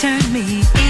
turn me in.